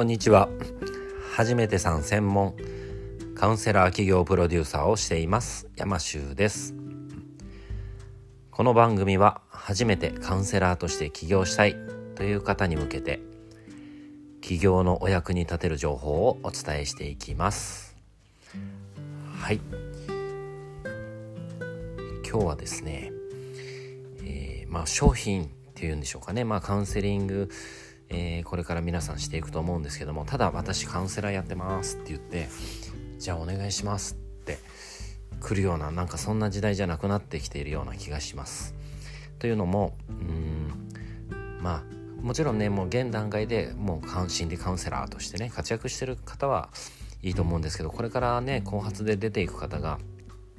こんにちは。初めてさん専門カウンセラー企業プロデューサーをしています。山修です。この番組は初めてカウンセラーとして起業したいという方に向けて起業のお役に立てる情報をお伝えしていきます。はい。今日はですね、えー、まあ商品っていうんでしょうかね。まあカウンセリングえー、これから皆さんしていくと思うんですけどもただ私カウンセラーやってますって言ってじゃあお願いしますって来るようななんかそんな時代じゃなくなってきているような気がします。というのもうんまあもちろんねもう現段階でもう心理カウンセラーとしてね活躍してる方はいいと思うんですけどこれからね後発で出ていく方が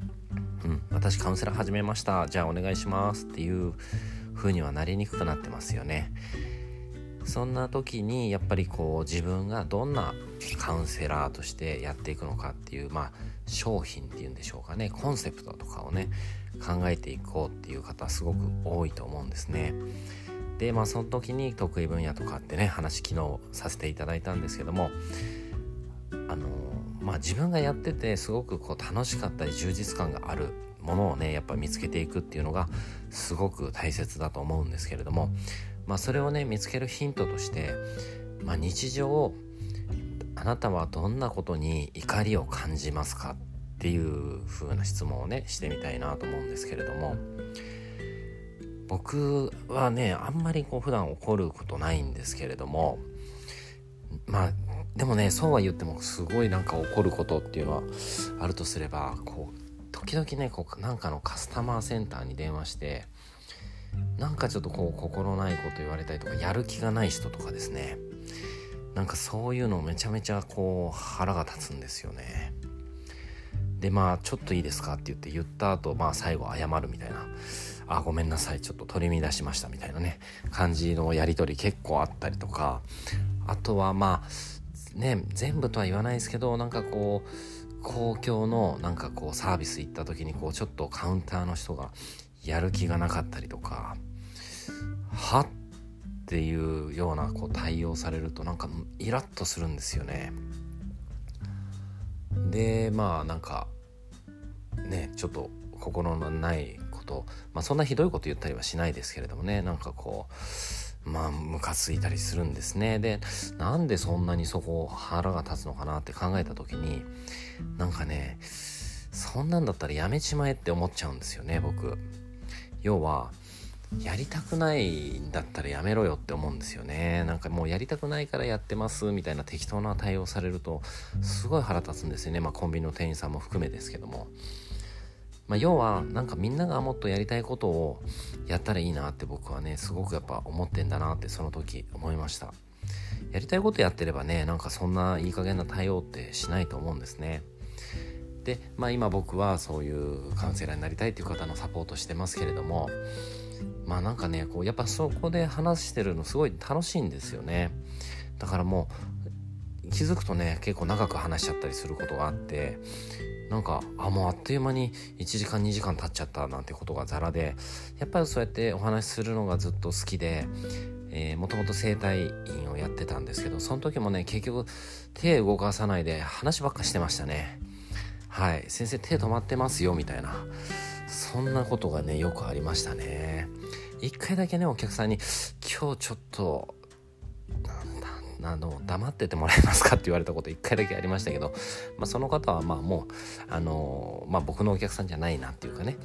「うん私カウンセラー始めましたじゃあお願いします」っていう風にはなりにくくなってますよね。そんな時にやっぱりこう自分がどんなカウンセラーとしてやっていくのかっていうまあ商品っていうんでしょうかねコンセプトとかをね考えていこうっていう方すごく多いと思うんですね。でまあその時に得意分野とかってね話昨日させていただいたんですけどもあのまあ自分がやっててすごくこう楽しかったり充実感があるものをねやっぱ見つけていくっていうのがすごく大切だと思うんですけれどもまあ、それをね見つけるヒントとして、まあ、日常あなたはどんなことに怒りを感じますかっていう風な質問をねしてみたいなと思うんですけれども僕はねあんまりこう普段怒ることないんですけれどもまあでもねそうは言ってもすごいなんか怒ることっていうのはあるとすればこう時々ねこうなんかのカスタマーセンターに電話してなんかちょっとこう心ないこと言われたりとかやる気がない人とかですね。なんかそういうのめちゃめちゃこう腹が立つんですよね。でまあちょっといいですかって言って言った後まあ最後謝るみたいな。あごめんなさいちょっと取り乱しましたみたいなね。感じのやり取り結構あったりとか。あとはまあね全部とは言わないですけどなんかこう公共のなんかこうサービス行った時にこうちょっとカウンターの人がやる気がなかったりとかはっていうようなこう対応されるとなんかイラッとするんですよね。でまあなんかねちょっと心のないことまあそんなひどいこと言ったりはしないですけれどもねなんかこうまあムカついたりするんですねでなんでそんなにそこ腹が立つのかなって考えた時になんかねそんなんだったらやめちまえって思っちゃうんですよね僕。要はやりたくないんだったらやめろよって思うんですよね。なんかもうやりたくないからやってますみたいな適当な対応されるとすごい腹立つんですよね。まあコンビニの店員さんも含めですけども。まあ、要はなんかみんながもっとやりたいことをやったらいいなって僕はねすごくやっぱ思ってんだなってその時思いました。やりたいことやってればねなんかそんないい加減な対応ってしないと思うんですね。で、まあ、今僕はそういうカウンセラーになりたいっていう方のサポートしてますけれどもまあなんかねこうやっぱそこで話してるのすごい楽しいんですよね。だからもう気づくとね結構長く話しちゃったりすることがあってなんかあもうあっという間に1時間2時間経っちゃったなんてことがザラでやっぱりそうやってお話しするのがずっと好きでもともと整体院をやってたんですけどその時もね結局手動かさないで話ばっかしてましたね。はい。先生手止まってますよみたいな。そんなことがねよくありましたね。一回だけねお客さんに今日ちょっとあの黙っててもらえますかって言われたこと一回だけありましたけど、まあ、その方はまあもうあの、まあ、僕のお客さんじゃないなっていうかね。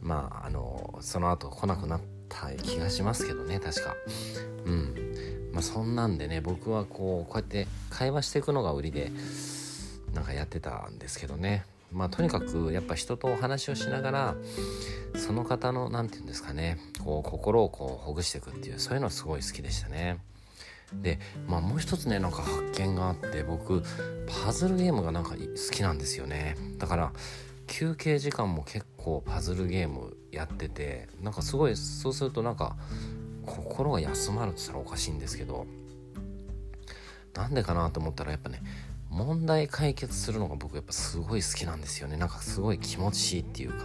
まああのその後来なくなった気がしますけどね確か。うん。まあそんなんでね僕はこうこうやって会話していくのが売りでなんかやってたんですけどね。まあとにかくやっぱ人とお話をしながらその方の何て言うんですかね。こう心をこうほぐしていくっていうそういうのすごい好きでしたね。でまあもう一つねなんか発見があって僕パズルゲームがなんか好きなんですよね。だから休憩時間も結構パズルゲームやっててなんかすごいそうするとなんか心が休まるって言ったらおかしいんですけどなんでかなと思ったらやっぱね問題解決するのが僕やっぱすごい好きなんですよね。なんかすごい気持ちいいっていうか、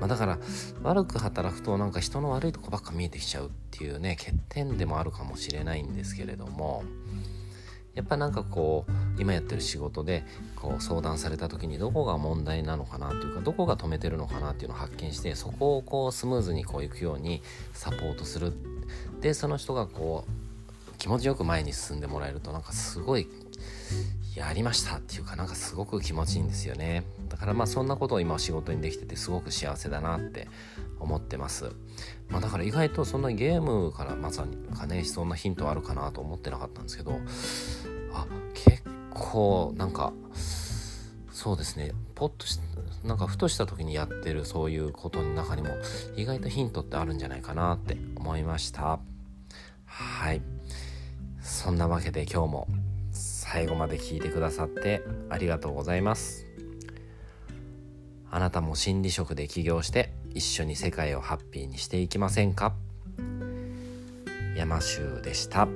まあ、だから悪く働くとなんか人の悪いとこばっか見えてきちゃうっていうね欠点でもあるかもしれないんですけれども。やっぱなんかこう今やってる仕事でこう相談された時にどこが問題なのかなというかどこが止めてるのかなっていうのを発見してそこをこうスムーズにこういくようにサポートする。でその人がこう気持ちよく前に進んでもらえるとなんかすごいやりましたっていうかなんかすごく気持ちいいんですよね。だからまあそんなことを今仕事にできててすごく幸せだなって思ってます、まあ、だから意外とそんなゲームからまさにかねそんなヒントあるかなと思ってなかったんですけどあ結構なんかそうですね。ポッとしなんかふとした時にやってるそういうことの中にも意外とヒントってあるんじゃないかなって思いました。はい。そんなわけで今日も最後まで聞いてくださってありがとうございますあなたも心理職で起業して一緒に世界をハッピーにしていきませんか？山州でした。